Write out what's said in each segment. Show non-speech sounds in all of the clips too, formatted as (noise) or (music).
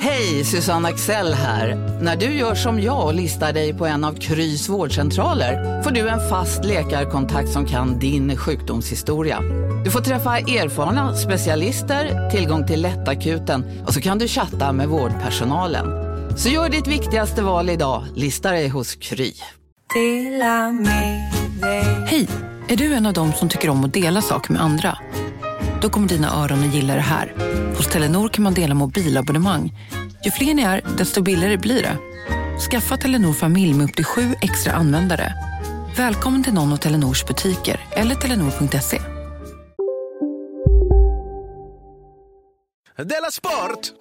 Hej, Susanne Axel här. När du gör som jag och listar dig på en av Krys vårdcentraler får du en fast läkarkontakt som kan din sjukdomshistoria. Du får träffa erfarna specialister, tillgång till lättakuten och så kan du chatta med vårdpersonalen. Så gör ditt viktigaste val idag, lista dig hos Kry. Hej! Är du en av dem som tycker om att dela saker med andra? Då kommer dina öron att gilla det här. Hos Telenor kan man dela mobilabonnemang. Ju fler ni är, desto billigare blir det. Skaffa Telenor familj med upp till sju extra användare. Välkommen till någon av Telenors butiker eller telenor.se. Della Sport!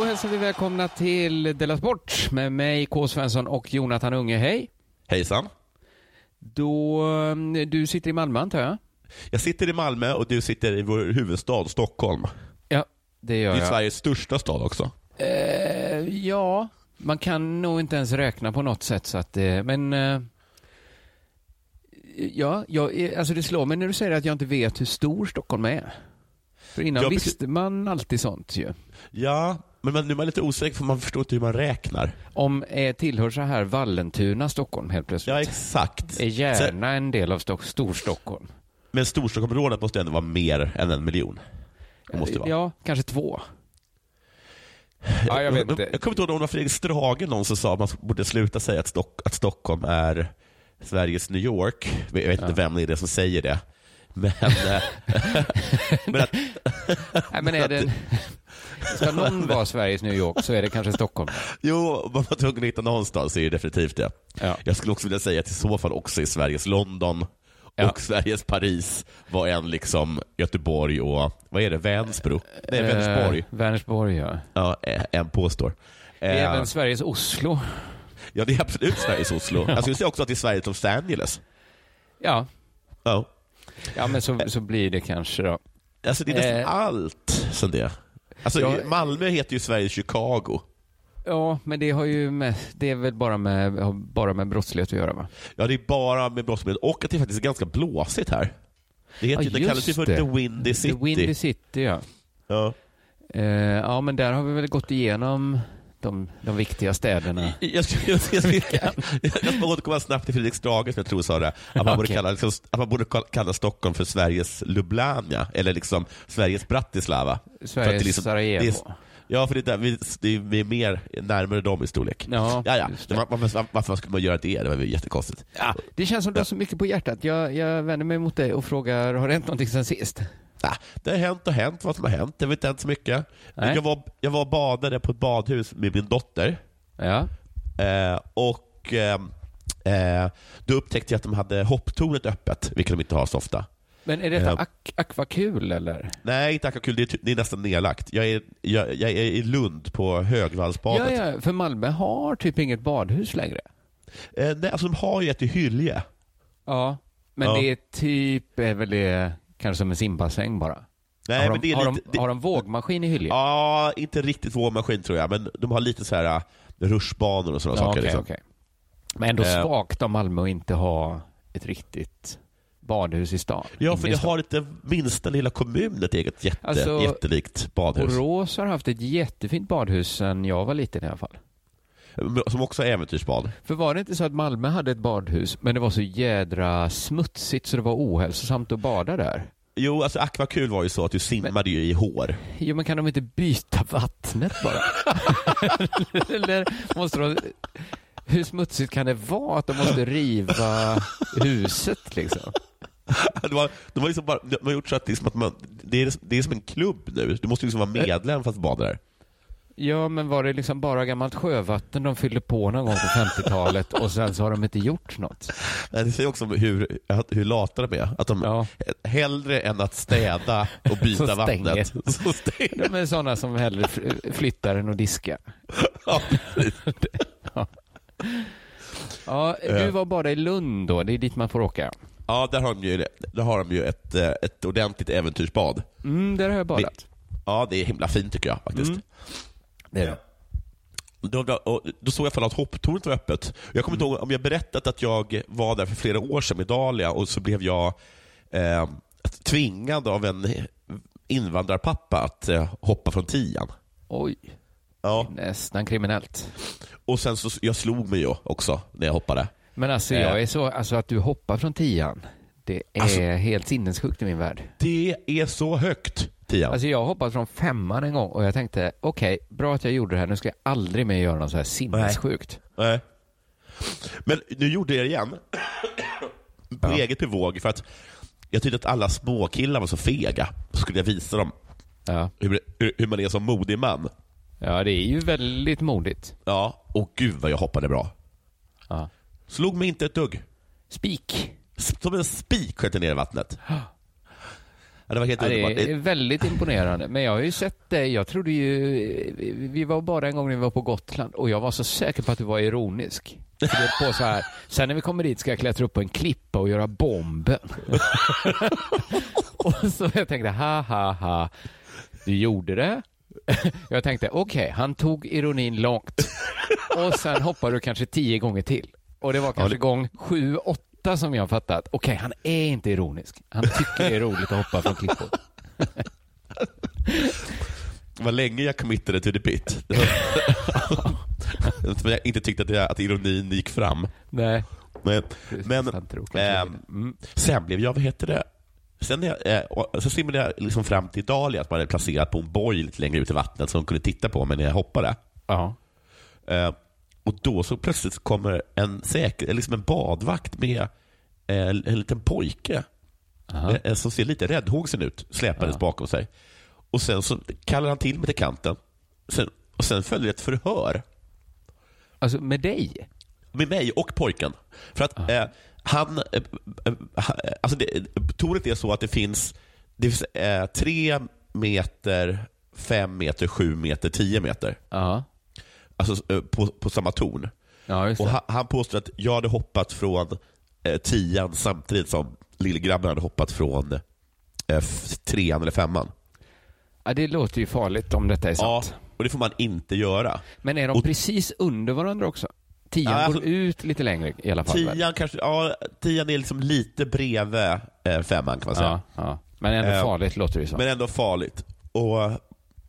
Då hälsar vi välkomna till Della Sport med mig, K. Svensson och Jonathan Unge. Hej! Hejsan. Då, eh, du sitter i Malmö antar jag? Jag sitter i Malmö och du sitter i vår huvudstad Stockholm. Ja, det gör Det är jag. Sveriges största stad också. Eh, ja, man kan nog inte ens räkna på något sätt så att det, men eh, Ja, jag, är- alltså det slår mig när du säger att jag inte vet hur stor Stockholm är. För innan Ja, visste man alltid sånt ju. Ja, men man, nu är man lite osäker för man förstår inte hur man räknar. Om eh, tillhör så här Vallentuna Stockholm helt plötsligt. Ja, exakt. är Järna Sen, en del av Stock- Storstockholm? men Storstockholmsområdet måste ändå vara mer än en miljon. Det måste vara. Ja, kanske två. Ja, jag vet inte. Jag kommer inte ihåg om det var Fredrik Strage någon som sa att man borde sluta säga att, Stock, att Stockholm är Sveriges New York. Jag vet inte vem det är det som säger det. Men, eh, (laughs) (laughs) men att, Nej, men är (laughs) det... Ska någon vara Sveriges New York så är det kanske Stockholm. jo, man var tvungen att hitta någonstans är det definitivt det. Ja. Jag skulle också vilja säga att i så fall också i Sveriges London Ja. och Sveriges Paris var en liksom Göteborg och, vad är det, Vänsbro? Nej, Vänersborg. Eh, Vänersborg, ja. Ja, eh, en påstår. Eh, även Sveriges Oslo. Ja, det är absolut Sveriges Oslo. (laughs) Jag skulle säga också att det är Sveriges Los Angeles. Ja, Ja. ja men så, så blir det kanske då. Alltså det är nästan Eh. allt som det. Alltså, Ja. Malmö heter ju Sveriges Chicago. Ja, men det har ju med, det är väl bara med, bara med brottslighet att göra va? Ja, det är bara med brottslighet och att det faktiskt är ganska blåsigt här. Det, heter, Ja, det kallas ju för det. The Windy City. The Windy City, ja. Ja. Eh, ja, men där har vi väl gått igenom de, de viktiga städerna. (laughs) Jag ska, jag, ska, (laughs) jag, ska, jag ska återkomma snabbt till Fredrik Strage som jag tror sa det. Att man, borde kalla, liksom, att man borde kalla Stockholm för Sveriges Lublania, eller liksom Sveriges Bratislava. Sveriges liksom- Sarajevo. är- Ja, för det är, där, vi, det vi är mer närmare dem i storlek. Ja, ja, ja. varför, varför skulle man göra det? Det var ju jättekonstigt. Ja, det känns som du har så mycket på hjärtat. Jag, jag vänder mig mot dig och frågar, har det hänt någonting sen sist? Ja, det har hänt och hänt vad som har hänt. Det har inte hänt så mycket. Jag var, jag var badade på ett badhus med min dotter. Ja. Eh, och eh, eh, Då upptäckte jag att de hade hopptornet öppet, vilket de inte har så ofta. Men är detta Ja. ak- akvakul eller? Nej, inte Akakul, det är, det är nästan nedlagt. Jag är, jag, jag är i Lund på Ja, Högvallsbadet. ja, för Malmö har typ inget badhus längre. Eh, nej, alltså de har ju ett i Hylje. Ja, men Ja. det är typ, är väl det kanske som en simbassäng bara? Nej, har, men de, det är har, lite, de, har de vågmaskin i Hyllie? Ja, inte riktigt vågmaskin tror jag, men de har lite så här äh, rutschbanor och sådana Ja, saker. okej, liksom. okej. Men ändå Eh. svagt av Malmö att inte ha ett riktigt badhus i stan. Ja, för det har inte minsta lilla kommun ett eget jätte, Alltså, jättelikt badhus. Borås har haft ett jättefint badhus sen jag var liten i alla fall. Som också är äventyrsbad. För var det inte så att Malmö hade ett badhus, men det var så jädra smutsigt så det var ohälsosamt att bada där? Jo, alltså akvakul var ju så att du simmade ju i hår. Jo, men kan de inte byta vattnet bara? (laughs) Eller måste de... Hur smutsigt kan det vara att de måste riva huset liksom? Det var, det var liksom bara, de har gjort så att, liksom att man, det, är, det är som en klubb nu. Du måste liksom vara medlem för att bada där. Ja, men var det liksom bara gammalt sjövatten de fyllde på någon gång på 50-talet och sen så har de inte gjort något? Nej, Det säger också hur, hur lata de är. Att de Ja. hellre än att städa och Så byta stänger. vattnet. Så stänger. De är sådana som hellre fl- flyttar än att diska. Ja, precis. Ja, du Eh. var bara i Lund då, det är dit man får åka. ja där har de ju, där har de ju ett, eh, ett ordentligt äventyrsbad. Mm, där har jag badat. Ja, det är himla fint tycker jag faktiskt. Mm. Det är det. Då, då, då såg jag att hopptornet var öppet. Jag kommer inte ihåg om jag berättat att jag var där för flera år sedan med Dalia och så blev jag eh, tvingad av en invandrarpappa att eh, hoppa från tian. Oj, Ja. nästan kriminellt. Och sen så, jag slog mig ju också när jag hoppade. Men alltså Eh. jag är så, alltså att du hoppar från tian, det är Alltså- helt sinnessjukt i min värld. Det är så högt, tian. Alltså jag hoppat från femman en gång och jag tänkte, okej, bra att jag gjorde det här, nu ska jag aldrig mer göra något så här sinnessjukt. Nej. Men nu gjorde jag det igen. På Ja. eget bevåg för att jag tyckte att alla småkillar var så fega. Så skulle jag visa dem Ja. hur, hur, hur man är som modig man. ja, det är ju väldigt modigt. Ja, och gud vad jag hoppade bra. Ja. Slog mig inte ett dugg. Spik. Som en spik sköt jag ner i vattnet. (gasps) Ja, det var helt Ja, det underbart. är Det- väldigt imponerande. Men jag har ju sett dig, jag trodde ju, vi var bara en gång när vi var på Gotland och jag var så säker på att du var ironisk. Är på så här, sen när vi kommer dit ska jag klättra upp på en klippa och göra bomben. och så jag tänkte, ha ha ha, du gjorde det. Jag tänkte, okej, han tog ironin långt. Och sen hoppar du kanske tio gånger till. Och det var kanske det- gång sju, åtta som jag fattat. Okej, han är inte ironisk. Han tycker det är roligt att hoppa från klippor. Var länge jag committade to the pit. För (laughs) jag inte tyckte att, det, att ironin gick fram. Nej. Men, men ehm, Mm. sen blev jag, vad heter det, sen, jag, eh, så simmade jag liksom fram till Dalia, att man hade placerat på en boj lite längre ut i vattnet så de kunde titta på mig när jag hoppade. Ja. Eh, och då så plötsligt kommer en, säker, liksom en badvakt med eh, en liten pojke Aha. eh, som ser lite räddhågsen ut, släpandes bakom sig. Och sen så kallar han till mig till kanten. Sen, och sen följer ett förhör Alltså med dig? med mig och pojken. För att eh, han... Eh, eh, alltså det, tornet är så att det finns, det finns eh, tre meter, fem meter, sju meter, tio meter. Ja. Alltså eh, på, på samma torn. Ja, Och han, han påstår att jag hade hoppat från eh, tian samtidigt som lillgrabben hade hoppat från eh, trean eller femman. Ja, det låter ju farligt om detta är Ja, sant. och det får man inte göra. Men är de Och- precis under varandra också? Tian Ja, alltså- går ut lite längre i alla fall. väl? Tian, kanske, ja, tian är liksom lite bredvid eh, femman kan man säga. Ja, ja. Men ändå Eh, farligt låter det som. Men ändå farligt. Och,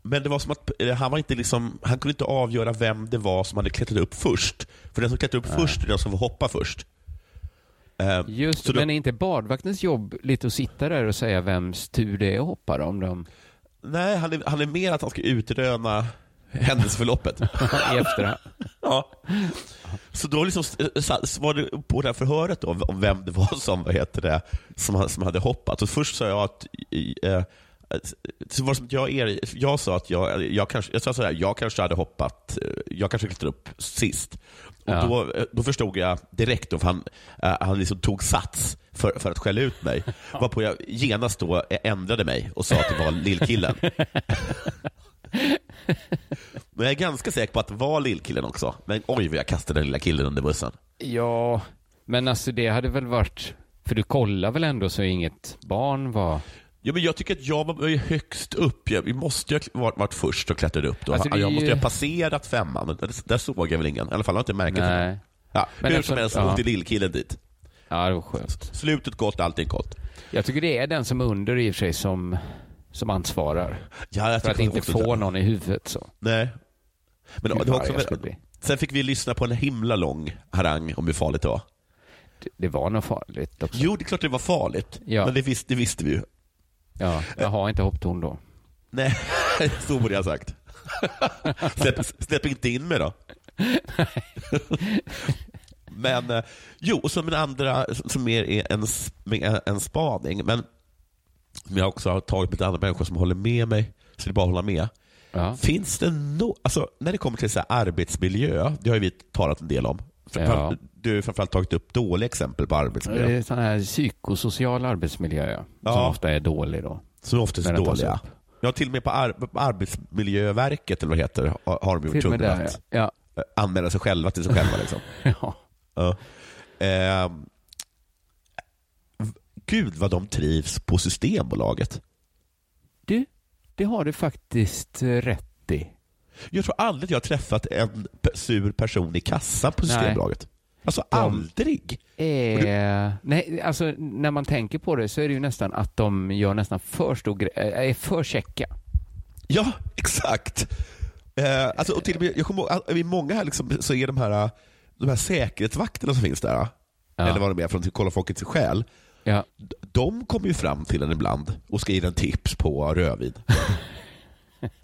men det var som att eh, han, var inte liksom, han kunde inte avgöra vem det var som hade klättrat upp först. För den som klättrar upp först är den som får hoppa först. Eh, Just så då- men är inte badvaktens jobb lite att sitta där och säga vems tur det är att hoppa då, om de Nej, han är, han är mer att han ska utröna händelseförloppet. (laughs) i efterhand? (laughs) ja. Så då liksom, eh, så- var det på det här förhöret då, om vem det var som, vad heter det, som, som hade hoppat. Och först sa jag att eh, så var som jag, er, jag sa att jag, jag, kanske, jag sa så här, jag kanske hade hoppat, eh, jag kanske klättrade upp sist. Och Ja. då, eh, då förstod jag direkt, då, för han, eh, han liksom tog sats för, för att skälla ut mig. (laughs) Varpå jag genast då ändrade mig och sa att det var lillkillen. (laughs) Men jag är ganska säker på att det var lillkillen också. Men oj vad jag kastade den lilla killen under bussen. Ja, men alltså det hade väl varit... För du kollar väl ändå så inget barn var... Ja, men jag tycker att jag var högst upp. Jag, vi måste ju ha varit, varit först och klättrat upp. Då. Alltså, jag måste ju ha passerat femman. men Där, där såg jag väl ingen. I alla fall har jag inte märkt det. Ja, Men hur som helst ja. åkte lillkillen dit. Ja, det var skönt. Slutet gott, allting gott. Jag tycker det är den som under i och för sig som, som ansvarar. Ja, jag För att inte få det. någon i huvudet så. Nej. Men det var också, sen fick vi lyssna på en himla lång harang om hur farligt det var. Det, det var nog farligt också. Jo, det är klart det var farligt. Ja. Men det visste, det visste vi ju. Ja, jag har inte hopptorn då. Nej, (laughs) så borde jag ha sagt. (laughs) Släpp, släpp inte in mig då. Men, eh, jo, och så min andra, som mer är en, en, spaning, men som jag också har tagit med andra människor som håller med mig, så det är bara att hålla med. Ja. Finns det no, alltså, när det kommer till så här arbetsmiljö, det har vi talat en del om. Ja. Du har framförallt tagit upp dåliga exempel på arbetsmiljö. Det är sån här psykosocial arbetsmiljö ja. som ofta är dålig då. Som oftast är dåliga. Ja, till och med på, ar Arbetsmiljöverket, eller vad det heter, har, de gjort där, att ja. eh, anmäla sig själva till sig själva. Liksom. (laughs) ja. Ja. V- Gud vad de trivs på Systembolaget. Du, det har du faktiskt eh, rätt i. Jag tror aldrig att jag har träffat en sur person i kassan på Nej. Systembolaget. Alltså De- aldrig. Eh, nej, alltså när man tänker på det så är det ju nästan att de gör nästan för stor eh, är för checka. Ja, (laughs) exakt. Eh, alltså, och till och med, jag kommer ihåg, i många här liksom, så är de här, de här säkerhetsvakterna som finns där, Ja. eller vad de är från Kolla folkets själ, Ja. de kommer ju fram till en ibland och ska ge en tips på rödvin. (laughs)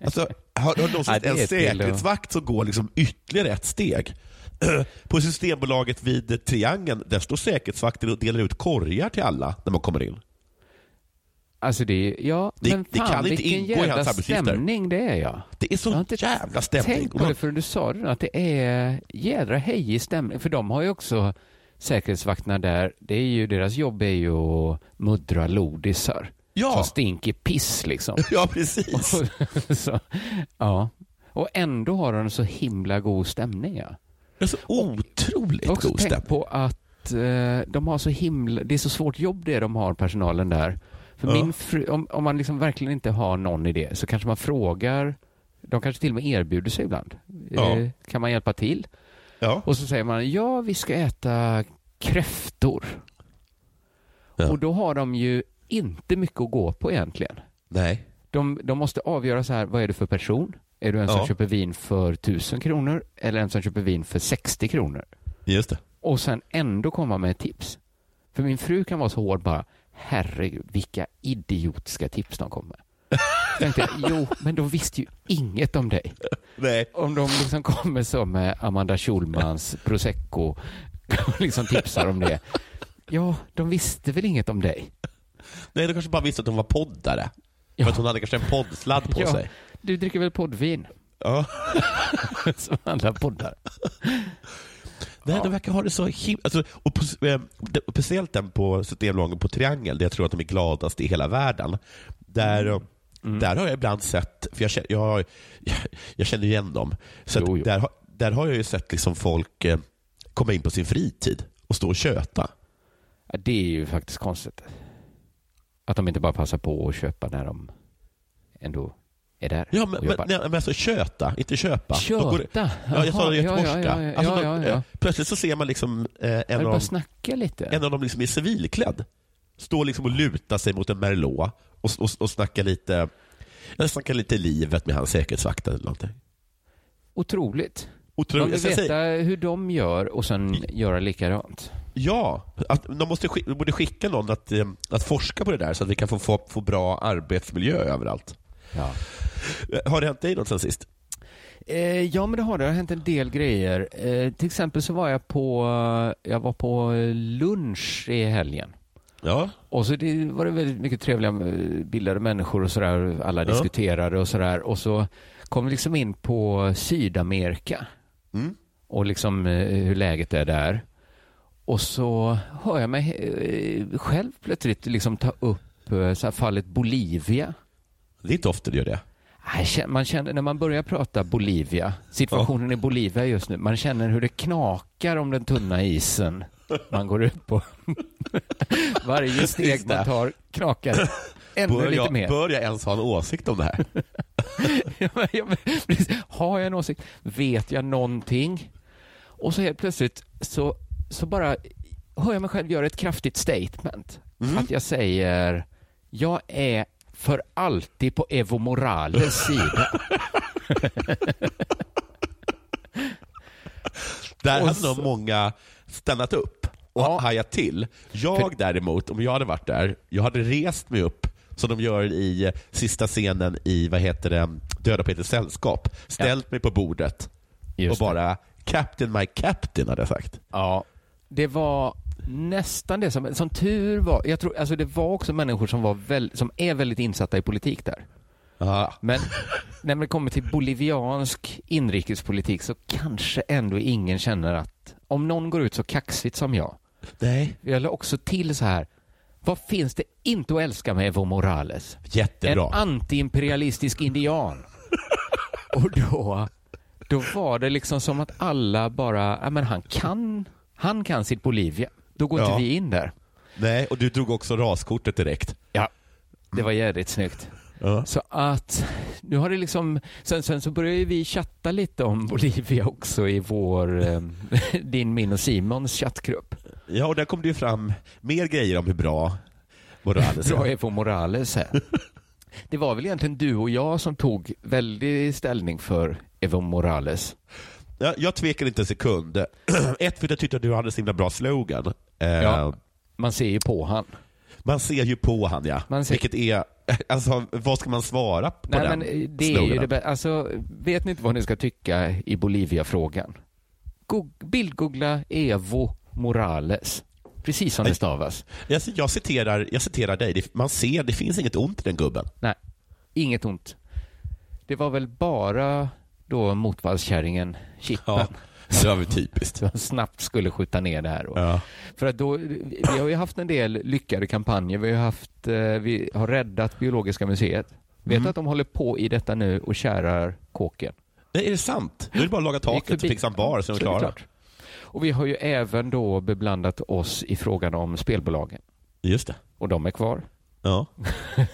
alltså, har, har Ja, det en säkerhetsvakt som går liksom ytterligare ett steg? (clears throat) På Systembolaget vid Triangeln, där står säkerhetsvakter och delar ut korgar till alla när man kommer in. Alltså det, ja, Det- men det fan kan inte ingå i hans stämning det är ja. Det är så jävla stämning. Tänk på det förrän du sa det, att det är jädra hejig stämning. För de har ju också säkerhetsvakterna där, det är ju, deras jobb är ju att muddra lodisar. Ja. Som stinker piss liksom. (laughs) Ja, precis. (laughs) så, ja. Och ändå har de så himla god stämning ja. Det är så otroligt också god stämning. på att eh, de har så himla, det är så svårt jobb det de har, personalen där. För Ja. min fru, om, om man liksom verkligen inte har någon idé så kanske man frågar, de kanske till och med erbjuder sig ibland. Ja. Eh, kan man hjälpa till? Ja. Och så säger man, ja vi ska äta kräftor. Ja. Och då har de ju inte mycket att gå på egentligen. Nej. De, de måste avgöra så här, vad är du för person? Är du en som Ja. köper vin för 1000 kronor eller en som köper vin för 60 kronor? Just det. och sen ändå komma med ett tips. För min fru kan vara så hård bara, herregud vilka idiotiska tips de kommer med. Tänkte jag, jo, men de visste ju inget om dig. Nej. Om de liksom kommer så med Amanda Schulmans prosecco och liksom tipsar om det. Ja, de visste väl inget om dig? Nej, de kanske bara visste att hon var poddare. Ja. För att hon hade kanske en poddsladd på (laughs) Ja. sig. Du dricker väl poddvin? Ja. (laughs) Som alla poddar. Nej, de verkar ha det så himla... Alltså, och eh, och speciellt den på Systembolaget på Triangel, där jag tror att de är gladast i hela världen. Där, eh, Mm. där har jag ibland sett, för jag känner, jag, (laughs) jag känner igen dem, så Jo, jo. Där, där har jag ju sett liksom folk eh, komma in på sin fritid och stå och köta. Ja, det är ju faktiskt konstigt. Att de inte bara passar på att köpa när de ändå är där Ja, men, och men, jobbar. nej, men alltså köta, inte köpa. De går- Köta? Ja, jag Jaha, göteborgska. Ja, ja, ja, Alltså, ja, ja, ja. eh, Plötsligt så ser man liksom eh, en, av dem, lite. en av dem liksom är civilklädd. Står liksom och lutar sig mot en Merlot och, och, och snackar lite jag snackar lite livet med hans säkerhetsvakt eller någonting. Otroligt. Otroligt. Man vill veta säga- hur de gör och sen göra likadant. Ja, att de måste de borde skicka någon att, eh, att forska på det där så att vi kan få, få, få bra arbetsmiljö överallt. Ja. Eh, Har det hänt dig något sen sist? Eh, ja, men det har det. Det har hänt en del grejer. Eh, till exempel så var jag på, jag var på lunch i helgen. Ja. Och så det var det väldigt mycket trevliga eh, bildade människor och sådär. Alla Ja. diskuterade och sådär. Och så kom vi liksom in på Sydamerika. Mm. Och liksom eh, hur läget är där. Och så hör jag mig eh, själv plötsligt liksom ta upp eh, så fallet Bolivia. Det är inte ofta du gör det. Man känner, när man börjar prata Bolivia, situationen i Bolivia just nu, man känner hur det knakar om den tunna isen man går ut på. (laughs) Varje steg man tar knakar ännu Bör lite jag, mer. bör jag ens ha en åsikt om det här? (laughs) Ja, ja. Har jag en åsikt? Vet jag någonting? Och så helt plötsligt så, så bara hör jag mig själv göra ett kraftigt statement. Mm. Att jag säger, jag är för alltid på Evo Morales sida. (laughs) Där hade så- nog många stannat upp och Ja. hajat till. Jag däremot, om jag hade varit där, jag hade rest mig upp som de gör i sista scenen i vad heter det, Döda Peters sällskap. Ställt mig på bordet Just och det. bara Captain my Captain hade jag sagt. Ja, det var nästan det som, som tur var. Jag tror, alltså det var också människor som, var väl, som är väldigt insatta i politik där. Ja. Men när det kommer till boliviansk inrikespolitik så kanske ändå ingen känner att om någon går ut så kaxigt som jag, Nej. jag la också till så här, vad finns det inte att älska med Evo Morales? Jättebra. En antiimperialistisk indian. (laughs) Och då, då var det liksom som att alla bara, ja men han kan, han kan sitt Bolivia. Då går Ja. inte vi in där. Nej, och du drog också raskortet direkt. Ja, det var jävligt snyggt. Ja. Så att nu har det liksom, sen, sen så börjar ju vi chatta lite om Bolivia också i vår, (laughs) eh, din, min och Simons chattgrupp. Ja, och där kom det ju fram mer grejer om hur bra Morales Bra är. Evo Morales här. (laughs) Det var väl egentligen du och jag som tog väldig ställning för Evo Morales. Jag, jag tvekar inte en sekund. (clears throat) Ett, för att jag tyckte att du hade så himla bra slogan. Eh, Ja. Man ser ju på han. Man ser ju på han ja. Man ser- Vilket är, (laughs) alltså vad ska man svara på Nej, den men eh, det är ju det Alltså, vet ni inte vad ni ska tycka i Bolivia-frågan? Go- Bildgoogla Evo Morales. Precis som det stavas. Jag, jag, citerar, jag citerar dig, man ser, det finns inget ont i den gubben. Nej, inget ont. Det var väl bara då motvallskärringen Chippen Ja, det var väl typiskt. (laughs) som snabbt skulle skjuta ner det här. Då. Ja. För att då, vi har ju haft en del lyckade kampanjer. Vi har, haft, eh, vi har räddat Biologiska museet. Vet Mm. du att de håller på i detta nu och kärar kåken? Nej, är det sant? Då är det bara att laga taket och fixa en bar så är de klara. klart. Och vi har ju även då beblandat oss i frågan om spelbolagen. Just det. Och de är kvar. Ja. (laughs)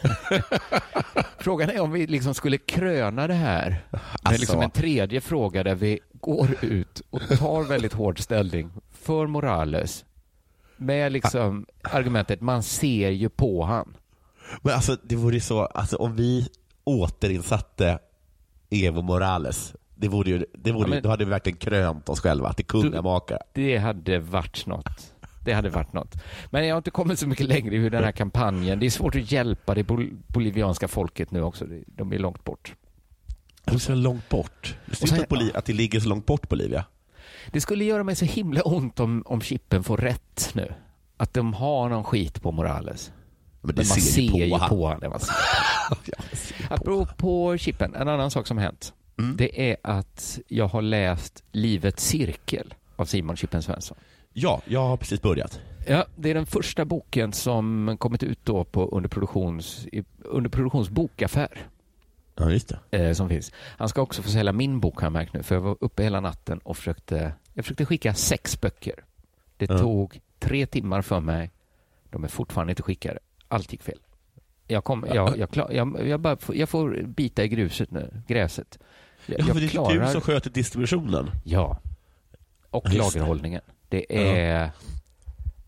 Frågan är om vi liksom skulle kröna det här med Alltså. liksom en tredje fråga där vi går ut och tar väldigt hård ställning för Morales med liksom argumentet man ser ju på han. Men alltså det vore ju så, alltså om vi återinsatte Evo Morales, det vore ju, det vore, Ja, men- då hade vi verkligen krönt oss själva till kungamakare. Det hade varit något. Det hade varit något. Men jag har inte kommit så mycket längre i hur den här kampanjen, det är svårt att hjälpa det bol- bolivianska folket nu också. De är långt bort. Är så långt bort. Inte att, att det ligger så långt bort Bolivia. Det skulle göra mig så himla ont om, om Chippen får rätt nu. Att de har någon skit på Morales. Men det Men man ser ju på ju han. på honom. (laughs) Ser på. Apropå Chippen, en annan sak som hänt. Mm. Det är att jag har läst Livets cirkel av Simon Chippen Svensson. Ja, jag har precis börjat. Ja, det är den första boken som kommit ut då på under, produktions, i- under produktions bokaffär Ja, just det. eh, som finns. Han ska också få sälja min bok har jag märkt nu, för jag var uppe hela natten och försökte, jag försökte skicka sex böcker. Det Ja. tog tre timmar för mig. De är fortfarande inte skickade. Allt gick fel. Jag, kom, jag, jag, klar, jag, jag, bara, får- jag får bita i gruset nu, gräset. Jag, Ja, för det är klarar... du som sköter distributionen. Ja. Och just det. Det är...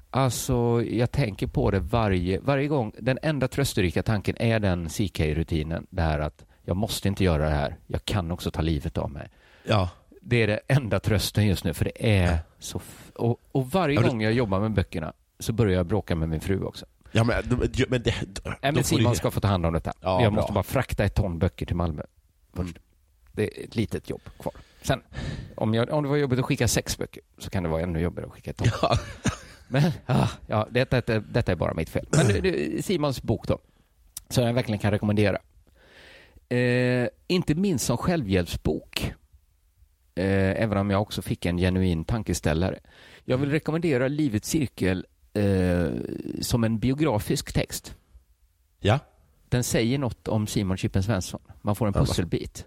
Alltså, jag tänker på det varje, varje gång. Den enda trösterika tanken är den CK-rutinen. Det här att jag måste inte göra det här. Jag kan också ta livet av mig. Ja. Det är det enda trösten just nu, för det är så... Och, och varje Ja, men- gång jag jobbar med böckerna så börjar jag bråka med min fru också. Ja, men, men, det, Nej, men Simon du- ska få ta hand om detta. Ja, jag bra. måste bara frakta ett ton böcker till Malmö först. Mm. Det är ett litet jobb kvar. Sen, om, jag, om det var jobbigt att skicka sex böcker så kan det vara ännu jobbigare att skicka ett. Ja. (laughs) Men ah, ja, detta, detta, detta är bara mitt fel. Men det, det, Simons bok då, som jag verkligen kan rekommendera. Eh, inte minst som självhjälpsbok. Eh, även om jag också fick en genuin tankeställare. Jag vill rekommendera Livets cirkel eh, som en biografisk text. Ja. Den säger något om Simon Chippen Svensson. Man får en pusselbit.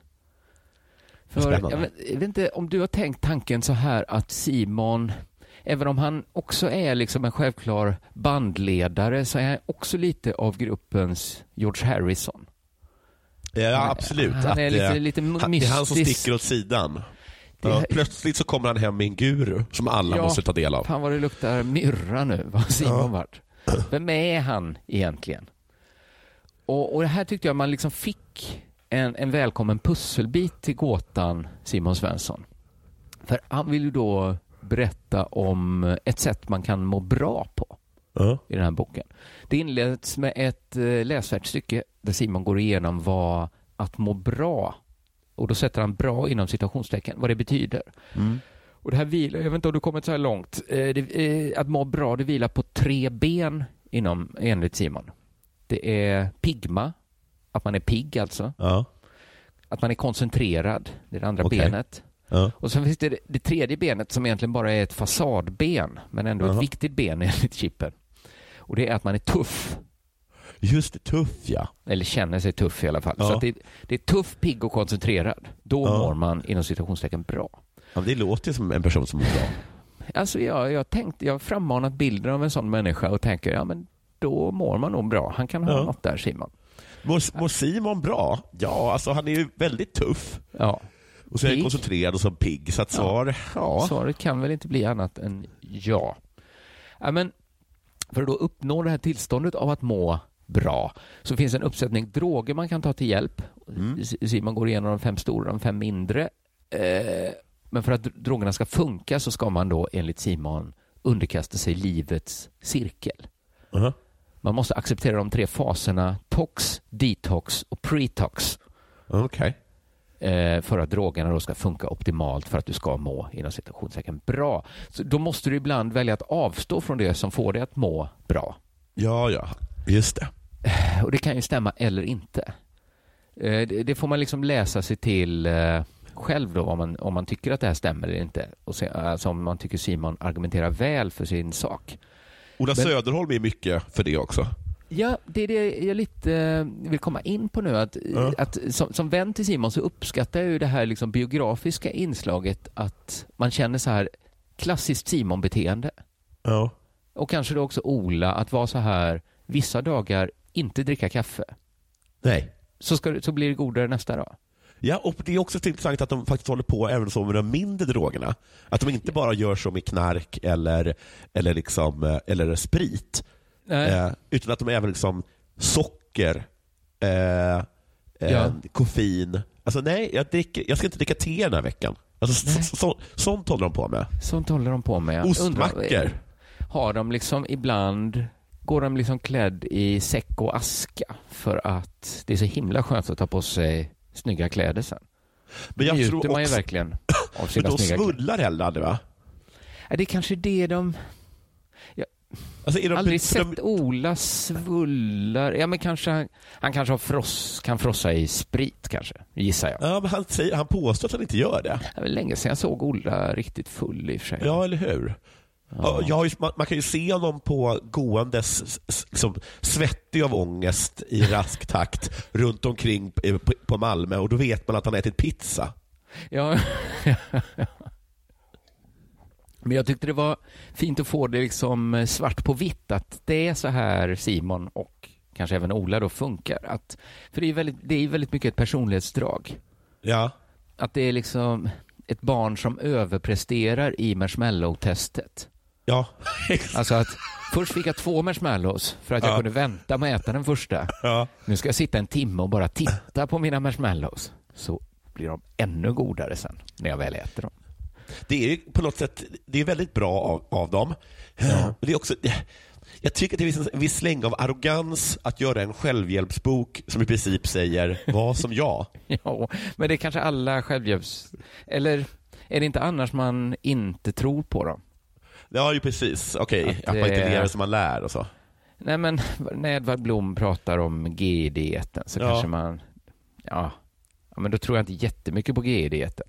För, jag, vet, jag vet inte om du har tänkt tanken så här att Simon, även om han också är liksom en självklar bandledare, så är han också lite av gruppens George Harrison. Ja, absolut. Han Att, är lite, eh, lite han, det är han som mystisk. sticker åt sidan. Det- plötsligt så kommer han hem med en guru som alla Ja. måste ta del av. Fan vad det luktar myrra nu, vad Simon Ja. vart. Vem är han egentligen? Och, och det här tyckte jag man liksom fick en, en välkommen pusselbit till gåtan Simon Svensson. För han vill ju då berätta om ett sätt man kan må bra på Ja. i den här boken. Det inleds med ett eh, läsvärt stycke där Simon går igenom vad att må bra, och då sätter han bra inom citationstecken, vad det betyder. Mm. Och det här vilar, jag vet inte om du kommit så här långt, eh, det, eh, att må bra, det vilar på tre ben inom, enligt Simon. Det är pigma, att man är pigg alltså. Ja. Att man är koncentrerad, det är det andra Okej. benet. Ja. Och sen finns det det tredje benet som egentligen bara är ett fasadben, men ändå Jaha. ett viktigt ben (laughs) enligt chippen. Och det är att man är tuff, Just tuff ja. eller känner sig tuff i alla fall. Ja. Så det, det är tuff, pigg och koncentrerad. Då Ja. mår man inom citationstecken bra. ja det låter som en person som är bra. Alltså jag, jag, jag har frammanat bilden av en sån människa och tänker, ja men då mår man nog bra. Han kan ha Ja. något där Simon. Mår, mår Simon bra? Ja, alltså han är ju väldigt tuff. Ja. Och så är han koncentrerad och så pigg. Så att svar, ja. Svaret kan väl inte bli annat än ja. ja men för att då uppnå det här tillståndet av att må bra så finns en uppsättning droger man kan ta till hjälp. Mm. Simon går igenom de fem stora, de fem mindre. Eh, men för att dr- drogerna ska funka så ska man då enligt Simon underkasta sig livets cirkel. Uh-huh. Man måste acceptera de tre faserna tox, detox och pretox Okej. eh, för att drogerna då ska funka optimalt för att du ska må inom citationstecken bra. Så då måste du ibland välja att avstå från det som får dig att må bra. Ja, ja. Just det. Och det kan ju stämma eller inte. Eh, det, det får man liksom läsa sig till eh, själv då om man, om man tycker att det här stämmer eller inte. Och se, alltså om man tycker Simon argumenterar väl för sin sak. Ola Men- Söderholm är mycket för det också. Ja, det är det jag lite eh, vill komma in på nu. Att, Ja. att som, som vän till Simon så uppskattar jag ju det här liksom biografiska inslaget att man känner så här klassiskt Simon-beteende. Ja. Och kanske då också Ola, att vara så här vissa dagar inte dricka kaffe. Nej. Så, ska, så blir det godare nästa dag. Ja, och det är också intressant att de faktiskt håller på även så med de mindre drogerna. Att de inte bara gör så med knark eller, eller, liksom, eh, eller sprit, eh, utan att de även liksom socker, eh, eh, Ja. koffein. Alltså nej, jag, dricker, jag ska inte dricka te den här veckan. Alltså, så, så, sånt håller de på med. Sånt håller de på med. Ostmackor. Har de liksom ibland, går de liksom klädd i säck och aska för att det är så himla skönt att ta på sig snygga kläder sen. Men jag njuter tror man ju också- verkligen (coughs) av Men sina de snygga kläder. svullar heller aldrig va? Ja, det är kanske det de... Alltså, är de, Aldrig de, sett Ola svullar. Ja, men kanske han, han kanske har fross, kan frossa i sprit kanske, gissar jag. Ja, men han, säger, han påstår att han inte gör det. Det var länge sedan jag såg Ola riktigt full i och för sig. Ja, eller hur? Ja. Jag ju, man, man kan ju se honom på gåendes liksom, svettig av ångest i (laughs) rask takt runt omkring på, på- Malmö och då vet man att han ätit pizza. Ja. (laughs) Men jag tyckte det var fint att få det liksom svart på vitt att det är så här Simon och kanske även Ola då funkar. Att, för det är, väldigt, det är väldigt mycket ett personlighetsdrag. Ja. Att det är liksom ett barn som överpresterar i marshmallow-testet. Ja. (laughs) Alltså att först fick jag två marshmallows för att jag Ja. kunde vänta med att äta den första. ja. Nu ska jag sitta en timme och bara titta på mina marshmallows. Så blir de ännu godare sen när jag väl äter dem. Det är på något sätt det är väldigt bra av, av dem. Men Det är också, jag tycker att det finns en viss släng av arrogans att göra en självhjälpsbok som i princip säger vad som jag. (laughs) Ja, men det är kanske alla självhjälps... Eller är det inte annars man inte tror på dem? Ja, ju precis. Okej, Att att, man inte lever som man lär och så. Nej, men (laughs) när Edvard Blom pratar om GI-dieten så Ja. kanske man... Ja. ja, men då tror jag inte jättemycket på GI-dieten.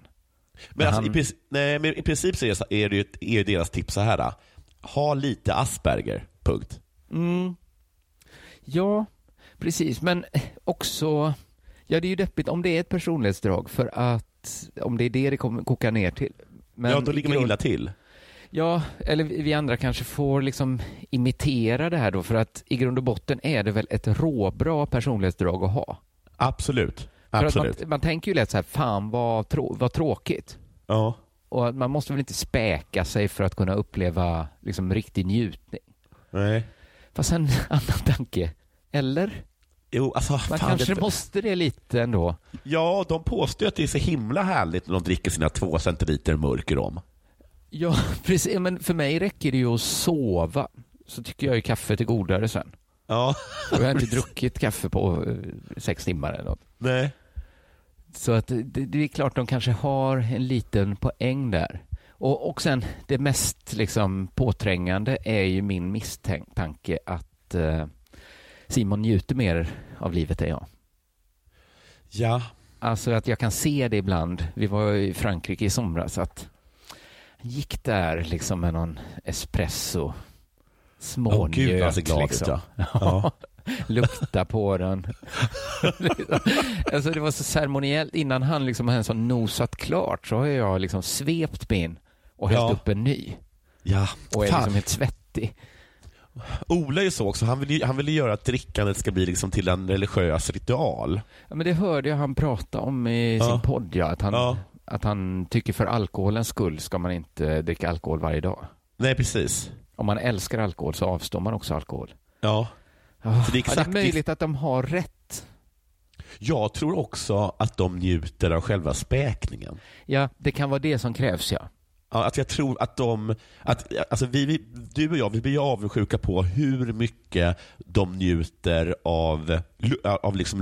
Men, alltså, han- i, princip, nej, men i princip så är, det ju, är deras tips så här. Ha lite Asperger, punkt. Mm. Ja, precis. Men också... Ja, det är ju deppigt om det är ett personlighetsdrag för att om det är det det kommer koka ner till. Men ja, då ligger man grund- illa till. Ja, eller vi andra kanske får liksom imitera det här då för att i grund och botten är det väl ett råbra personlighetsdrag att ha. Absolut. Absolut. man, man tänker ju lätt så här, fan vad, trå- vad tråkigt. Ja. Och man måste väl inte späka sig för att kunna uppleva liksom riktig njutning. Nej. Fast en (laughs) annan tanke, eller? Jo, alltså, Man kanske det, måste det lite ändå. Ja, de påstår att det är så himla härligt när de dricker sina två centiliter mörk rom. Ja, (laughs) precis. Men för mig räcker det ju att sova. Så tycker jag ju kaffet är godare sen. Ja. Och jag har inte druckit kaffe på eh, sex timmar eller något. Nej. Så att det, det är klart de kanske har en liten poäng där. Och, och sen det mest liksom påträngande är ju min misstanke att eh, Simon njuter mer av livet än jag. Ja. Alltså att jag kan se det ibland. Vi var i Frankrike i somras. Att gick där liksom med någon espresso. Åh, gud, vad Smånjöt glad liksom. ja. (laughs) Ja. Lukta på den. (laughs) alltså det var så ceremoniellt. Innan han liksom ens har nosat klart så har jag liksom svept min och hällt Ja. upp en ny. Ja. Och är Fan. liksom helt svettig. Ola är så också, han vill ju, han vill göra att drickandet ska bli liksom till en religiös ritual. Ja, men det hörde jag han prata om i Ja. sin podd, ja, att, han, Ja. Att han tycker för alkoholens skull ska man inte dricka alkohol varje dag. Nej, precis. Om man älskar alkohol så avstår man också alkohol. Ja. Så det är exakt- det är möjligt att de har rätt. Jag tror också att de njuter av själva späkningen. Ja, det kan vara det som krävs, ja. Ja, att jag tror att de, att, alltså vi, vi, du och jag, vi blir ju avundsjuka på hur mycket de njuter av, av liksom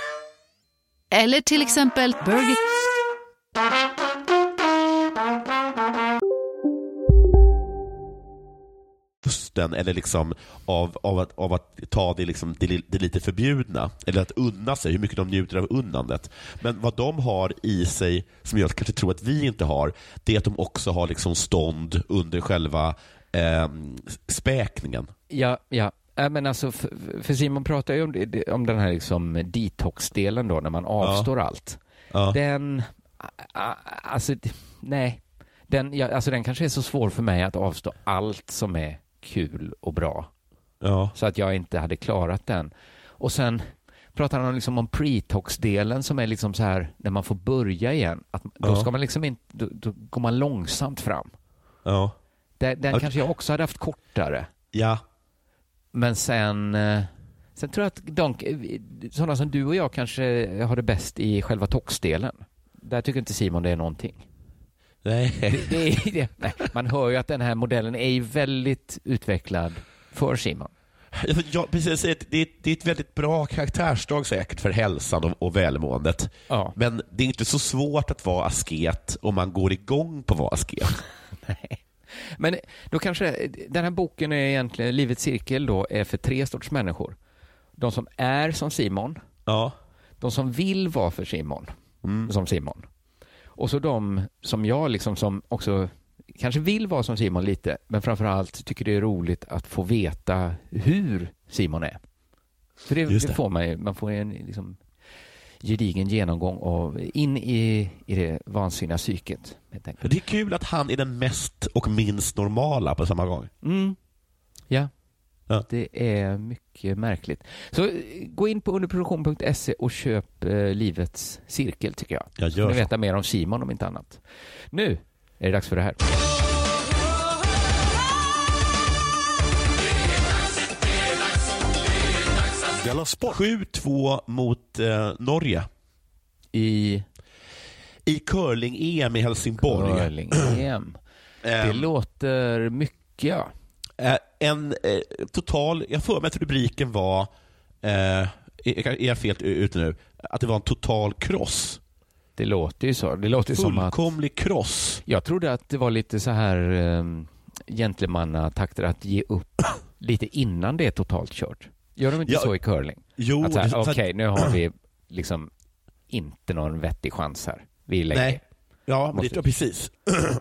eller till exempel Burger... lusten eller liksom av, av, att, av att ta det, liksom, det, det lite förbjudna, eller att unna sig, hur mycket de njuter av unnandet. Men vad de har i sig, som jag kanske tror att vi inte har, det är att de också har liksom stånd under själva eh, späkningen. Ja, ja. Äh, men alltså, för, för Simon pratar ju om, det- om den här liksom detox-delen då, när man avstår allt. Ja. Den, alltså, nej. Den, ja, alltså, den kanske är så svår för mig att avstå allt som är kul och bra. Ja. Så att jag inte hade klarat den. Och sen pratar han liksom om pretox-delen som är liksom så här, när man får börja igen. Att då Ja. ska man liksom inte, då, då går man långsamt fram. Ja. Den, den Okej. kanske jag också hade haft kortare. Ja. Men sen, eh, sen tror jag att de, sådana som du och jag kanske har det bäst i själva toxdelen. Där tycker inte Simon det är någonting. Nej. Det, är, det, nej, man hör ju att den här modellen är väldigt utvecklad för Simon. Ja, precis. Det är, ett, det, är, ett väldigt bra karaktärsdrag säkert för hälsan och, och välmåendet. Ja. Men det är inte så svårt att vara asket om man går igång på att vara asket. (laughs) Men då kanske, den här boken är egentligen, Livets cirkel då, är för tre sorts människor. De som är som Simon, Ja. de som vill vara för Simon, som Simon. Och så de som jag liksom som också kanske vill vara som Simon lite, men framförallt tycker det är roligt att få veta hur Simon är. För det, det. det. får man ju, man får en liksom gedigen genomgång av, in i, i det vansinniga psyket. Det är kul att han är den mest och minst normala på samma gång. Mm. Ja. Ja. Det är mycket märkligt. Så gå in på underproduktion.se och köp eh, Livets cirkel tycker jag. Jag Så gör ni så. veta mer om Simon om inte annat. Nu är det dags för det här. Della Sport. 7-2 mot eh, Norge I i curling-EM i Helsingborg. curling-EM. (clears throat) Det Ehm, låter mycket ja. eh, en eh, total, jag får mig att rubriken var, eh, är, jag fel ute nu, att det var en total kross. Det låter ju så. Det låter ju som att... Fullkomlig kross. Jag trodde att det var lite så här um, gentlemannatakter att ge upp lite innan det är totalt kört. Gör de inte Ja, så i curling? Jo, Att här, okej, att- nu har vi liksom inte någon vettig chans här. Vi lägger. Nej. Ja, Måste- det, ja, precis.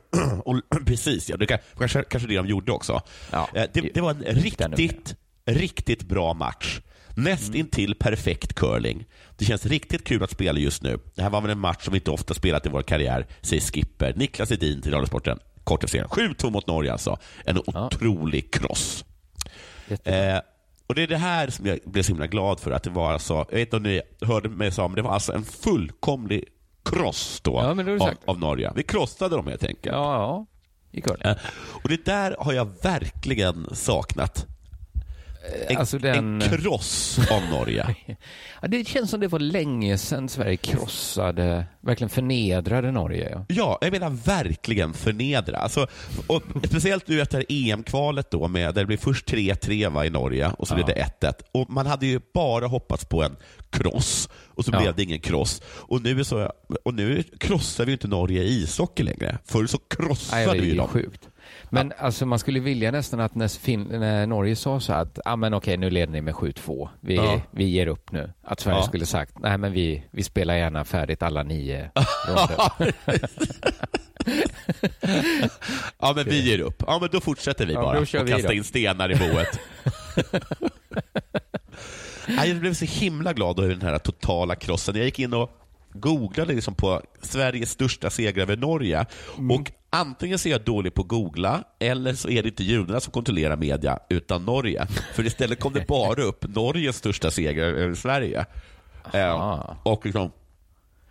(clears throat) och, precis, ja. Det kan, kanske, kanske det de gjorde också. Ja, Eh, det, det var en riktigt riktigt, bra match. Näst Mm. intill perfekt curling. Det känns riktigt kul att spela just nu. Det här var väl en match som vi inte ofta spelat i vår karriär, säger Skipper Niklas Edin till Radiosporten. korttidsserien. 7-2 mot Norge alltså. En otrolig kross. Eh, och Det är det här som jag blev så himla glad för. att det var alltså, Jag vet inte om ni hörde mig säga, men det var alltså en fullkomlig kross då, Ja, av, av Norge. Vi krossade dem helt enkelt. Ja, ja. I. Eh, Och det där har jag verkligen saknat. En, alltså den- en kross av Norge. (laughs) Ja, det känns som det var länge sedan Sverige krossade, verkligen förnedrade Norge. Ja. Ja, jag menar verkligen förnedra. Alltså, och speciellt nu efter EM-kvalet då, med, där det blev först 3-3 va, i Norge och så Ja. blev det 1-1. Och man hade ju bara hoppats på en kross och så Ja. blev det ingen kross. Och nu, så, och nu krossar vi ju inte Norge i ishockey längre. Förr så krossade Nej, vi dem. sjukt. Men alltså, man skulle vilja nästan att när, fin- när Norge sa så att ah, men okej, nu leder ni med 7-2, vi, Ja. vi ger upp nu. Att Sverige Ja. skulle sagt nej men vi, vi spelar gärna färdigt alla nio ronder. (laughs) (laughs) ja, men vi ger upp. Ja, men då fortsätter vi Ja, bara och vi kastar in stenar i boet. (laughs) Jag blev så himla glad över den här totala krossen. Jag gick in och googlade liksom på Sveriges största seger över Norge. Mm. Och Antingen så är jag dålig på att googla, eller så är det inte judarna som kontrollerar media, utan Norge. För istället kom det bara upp Norges största seger över Sverige. Eh, och, liksom,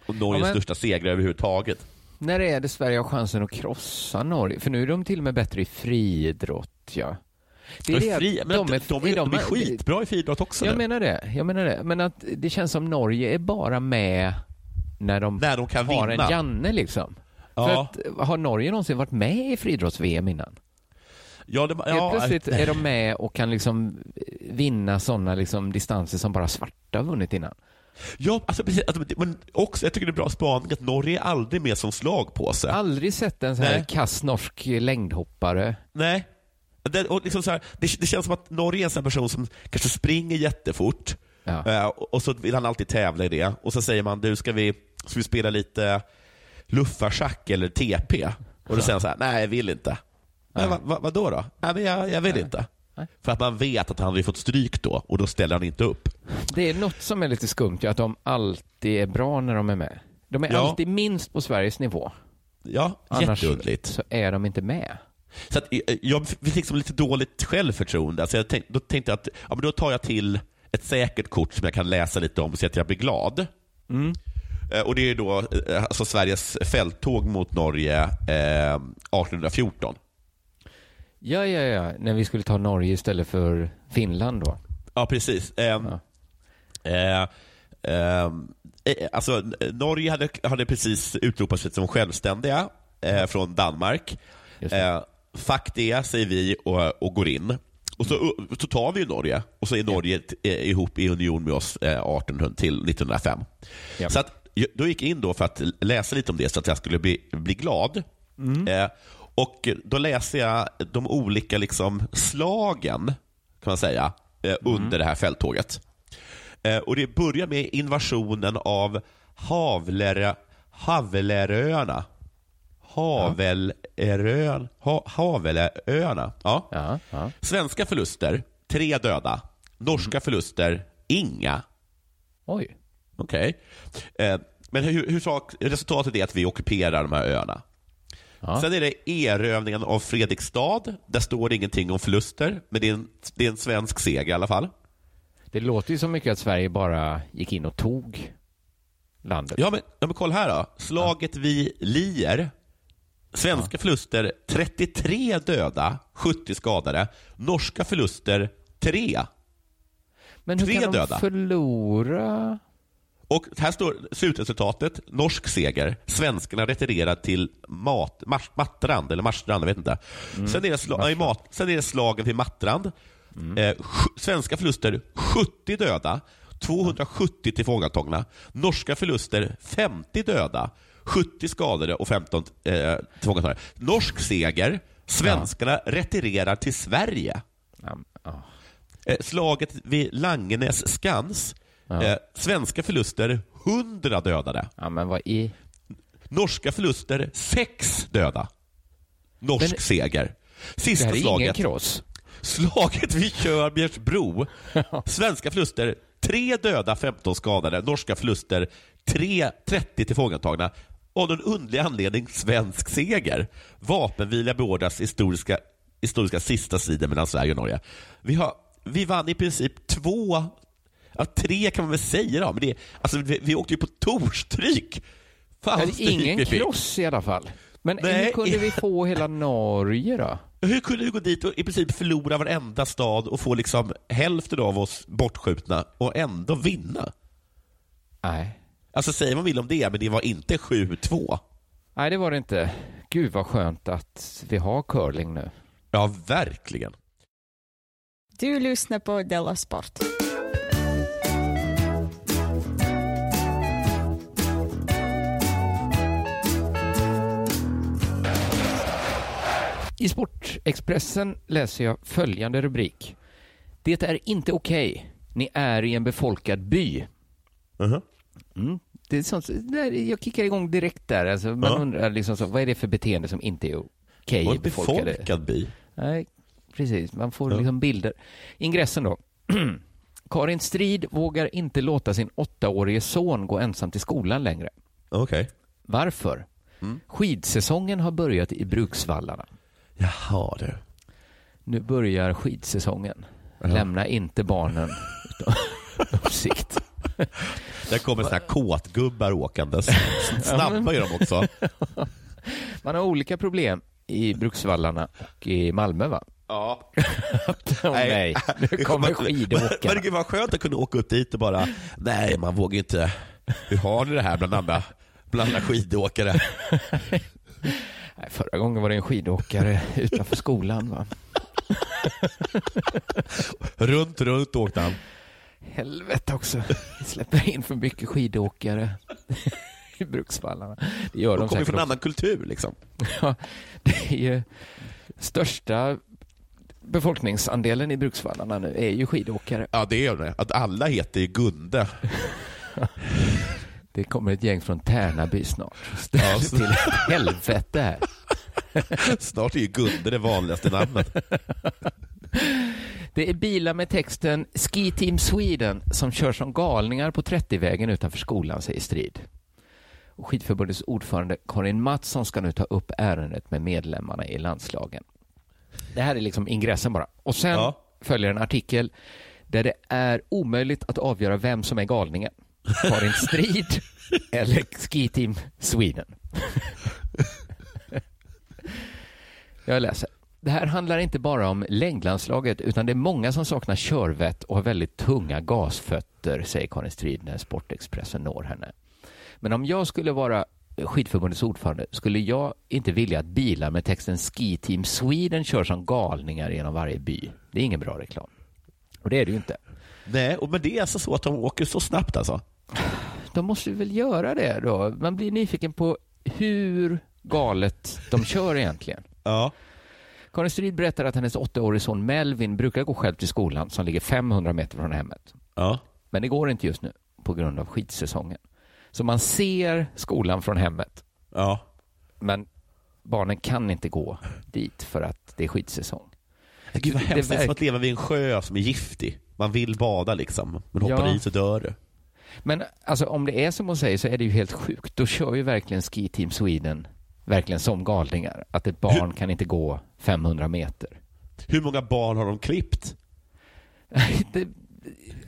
och Norges Ja, men- största seger överhuvudtaget. när är det Sverige har chansen att krossa Norge? För nu är de till och med bättre i friidrott. Ja. Det Men det fri, de, är, de, är, de är skitbra i friidrott också Jag nu. menar det. Jag menar det. Men att det känns som Norge är bara med när de, När de kan har vinna. en Janne liksom. Ja. Att, har Norge någonsin varit med i friidrotts-VM innan? Ja, det, Helt ja, plötsligt är de med och kan liksom vinna sådana liksom distanser som bara svarta har vunnit innan. Ja, alltså precis. Alltså, men också, jag tycker det är bra spaning att Norge är aldrig med som slagpåse. Aldrig sett en sån här kass norsk längdhoppare. Nej. Det, och liksom så här, det, det känns som att Norge är en sån person som kanske springer jättefort eh, och, och så vill han alltid tävla i det. Och så säger man, du ska vi, ska vi spela lite luffarschack eller TP? Och då säger han så här, nej jag vill inte. Nej, vad va, vad då? då? Nej, men jag, jag vill inte. För att man vet att han hade fått stryk då och då ställer han inte upp. Det är något som är lite skumt, att de alltid är bra när de är med. De är Ja. alltid minst på Sveriges nivå. Ja, Annars jätteunderligt. så är de inte med. Så att, eh, jag fick liksom lite dåligt självförtroende. Alltså jag tänk, då tänkte jag att ja, men då tar jag till ett säkert kort som jag kan läsa lite om så att jag blir glad. Eh, Och Det är då eh, alltså Sveriges fälttåg mot Norge eh, 1814. Ja, ja, ja. När vi skulle ta Norge istället för Finland då. Ja, precis. Ehm, eh, ehm, eh, alltså, Norge hade, hade precis utropat sig som självständiga eh, från Danmark. Eh, fuck det, säger vi och, och går in. Och så, så tar vi Norge och så är Norge eh, ihop i union med oss eh, 1800 till 1905. Så att, då gick jag in då för att läsa lite om det så att jag skulle bli, bli glad. Eh, och Då läste jag de olika liksom, slagen, kan man säga, eh, under det här fälttåget. Eh, och Det börjar med invasionen av Havler, Haveleröarna. Havelörön, ha, Havelöarna. Ja. Svenska förluster, tre döda. Norska förluster, inga. Oj. Okej. Eh, men hur, hur sak, resultatet är att vi ockuperar de här öarna. Sen är det erövringen av Fredrikstad. Där står det ingenting om förluster, men det är en, det är en svensk seger i alla fall. Det låter ju så mycket att Sverige bara gick in och tog landet. Ja, men, ja, men kolla här då. Slaget vid Lier. Svenska förluster 33 döda, 70 skadade. Norska förluster 3. Men hur tre kan de döda. förlora? Och här står slutresultatet. Norsk seger. Svenskarna retirerar till mat, mars, Mattrand, eller Marstrand, jag vet inte. sen, är det sla, mat, sen är det slagen vid Mattrand. Eh, sj- svenska förluster 70 döda, 270 tillfångatagna. Norska förluster 50 döda, 70 skadade och 15 eh, tillfångatagna. Norsk seger. Svenskarna retirerar till Sverige. Eh, slaget vid Langenäs skans. Eh, svenska förluster 100 dödade. Ja, men vad i? Norska förluster 6 döda. Norsk Men- seger. Sista Det här är slaget. ingen kross. Slaget vid Körbjärsbro. (laughs) Svenska förluster 3 döda, 15 skadade. Norska förluster 3, 30 tillfångatagna. Av någon underlig anledning svensk seger. Vapenvila beordras historiska, historiska sista striden mellan Sverige och Norge. Vi, har, vi vann i princip två, ja, tre kan man väl säga då, men det, alltså, vi, vi åkte ju på torstryk. Fan, ingen kross i alla fall. Men Nej. hur kunde vi få (laughs) hela Norge då? Hur kunde vi gå dit och i princip förlora varenda stad och få liksom hälften av oss bortskjutna och ändå vinna? Nej. Alltså säger man vill om det, men det var inte 7-2. Nej, det var det inte. Gud vad skönt att vi har curling nu. Ja, verkligen. Du lyssnar på Della Sport. I Sportexpressen läser jag följande rubrik. Det är inte okej. Ni är i en befolkad by. Mm. Det är sånt, jag kickar igång direkt där. Alltså, man Ja. undrar liksom så, vad är det för beteende som inte är okej Och i befolkade... befolkad by. Nej, precis. Man får Ja. liksom bilder. Ingressen då. (clears throat) Karin Strid vågar inte låta sin åttaårige son gå ensam till skolan längre. Okej. Varför? Mm. Skidsäsongen har börjat i Bruksvallarna. Jaha du. Nu börjar skidsäsongen. Ja. Lämna inte barnen utan (laughs) uppsikt. Där kommer såna här kåtgubbar åkandes. Snabba är de också. (laughs) Man har olika problem i Bruksvallarna och i Malmö va? Ja. (laughs) Åh nej, nu kommer skidåkarna. Men gud vad skönt att kunna åka upp dit och bara, nej man vågar inte. Hur har ni det här bland andra, bland andra skidåkare? Nej, förra gången var det en skidåkare (laughs) utanför skolan va? (laughs) Runt, runt åkte han. Helvete också. Vi släpper in för mycket skidåkare i Bruksvallarna. Det gör de, De kommer från en annan kultur liksom. (laughs) Ja, det är ju största befolkningsandelen i Bruksvallarna nu är ju skidåkare. Ja det är det. Att alla heter ju Gunde. Det kommer ett gäng från Tärnaby snart. Ställ till ett helvete här. Snart är ju Gunde det vanligaste namnet. Det är bilar med texten Ski Team Sweden som kör som galningar på 30-vägen utanför skolan, säger Strid. Och Skidförbundets ordförande Karin Mattsson ska nu ta upp ärendet med medlemmarna i landslagen. Det här är liksom ingressen bara. Och sen Ja. följer en artikel där det är omöjligt att avgöra vem som är galningen. Karin Strid eller Ski Team Sweden. Jag läser. Det här handlar inte bara om längdlandslaget utan det är många som saknar körvett och har väldigt tunga gasfötter, säger Karin Strid när Sportexpressen når henne. Men om jag skulle vara skidförbundets ordförande skulle jag inte vilja att bilar med texten Ski Team Sweden kör som galningar genom varje by. Det är ingen bra reklam. Och det är det ju inte. Nej, och men det är alltså så att de åker så snabbt alltså? De måste väl göra det då. Man blir nyfiken på hur galet de kör egentligen. Ja. Karin Strid berättar att hennes åttaårige son Melvin brukar gå själv till skolan som ligger 500 meter från hemmet. Ja. Men det går inte just nu på grund av skidsäsongen. Så man ser skolan från hemmet. Ja. Men barnen kan inte gå dit för att det är skidsäsong. Gud vad Det- hemskt. Det är som att leva vid en sjö som är giftig. Man vill bada liksom, men hoppar Ja. i så dör du. Men alltså, om det är som hon säger så är det ju helt sjukt. Då kör ju verkligen Ski Team Sweden verkligen som galningar. Att ett barn kan inte gå 500 meter. Hur många barn har de klippt? (laughs) det,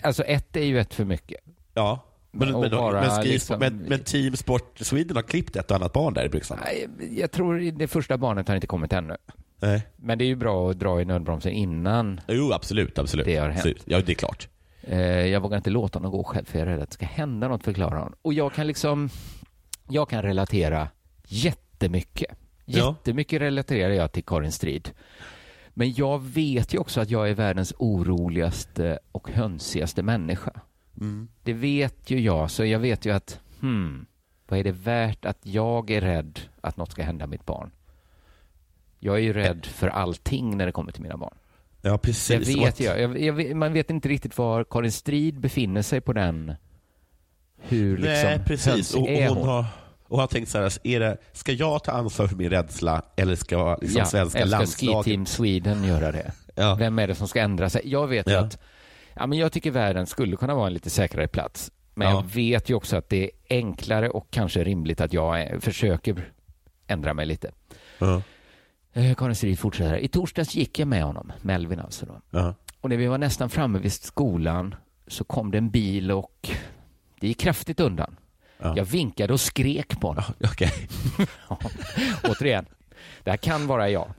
alltså ett är ju ett för mycket. Ja. Men, men, bara men, ski, liksom- men, men Team Sport Sweden har klippt ett och annat barn där i Brukshand. Nej, Jag tror det första barnet har inte kommit ännu. Nej. Men det är ju bra att dra i nödbromsen innan Jo, absolut. absolut. det har hänt. Absolut. Ja, det är klart. Eh, Jag vågar inte låta honom gå själv för jag är rädd att det ska hända något, förklarar han. Och jag kan liksom, jag kan relatera jättemycket. Ja. Jättemycket relaterar jag till Karin Strid. Men jag vet ju också att jag är världens oroligaste och hönsigaste människa. Mm. Det vet ju jag, så jag vet ju att, hmm, vad är det värt att jag är rädd att något ska hända mitt barn? Jag är ju rädd för allting när det kommer till mina barn. Ja, precis. Det vet jag. jag, jag man vet inte riktigt var Karin Strid befinner sig på den. Hur liksom Nej, precis. Och, och hon, hon? har, och har tänkt så här, är det, ska jag ta ansvar för min rädsla eller ska liksom ja, svenska eller ska landslaget... Ski Team Sweden göra det? Vem är det som ska ändra sig? Jag vet Ja. att ja, men jag tycker världen skulle kunna vara en lite säkrare plats Men Ja. jag vet ju också att det är enklare och kanske rimligt att jag eh, försöker ändra mig lite. Ja. Eh, Karin Strid fortsätter. I torsdags gick jag med honom, Melvin alltså då. Ja. Och när vi var nästan framme vid skolan så kom det en bil och det gick kraftigt undan. Ja. Jag vinkade och skrek på honom. Okej. (laughs) Ja, Återigen, det här kan vara jag.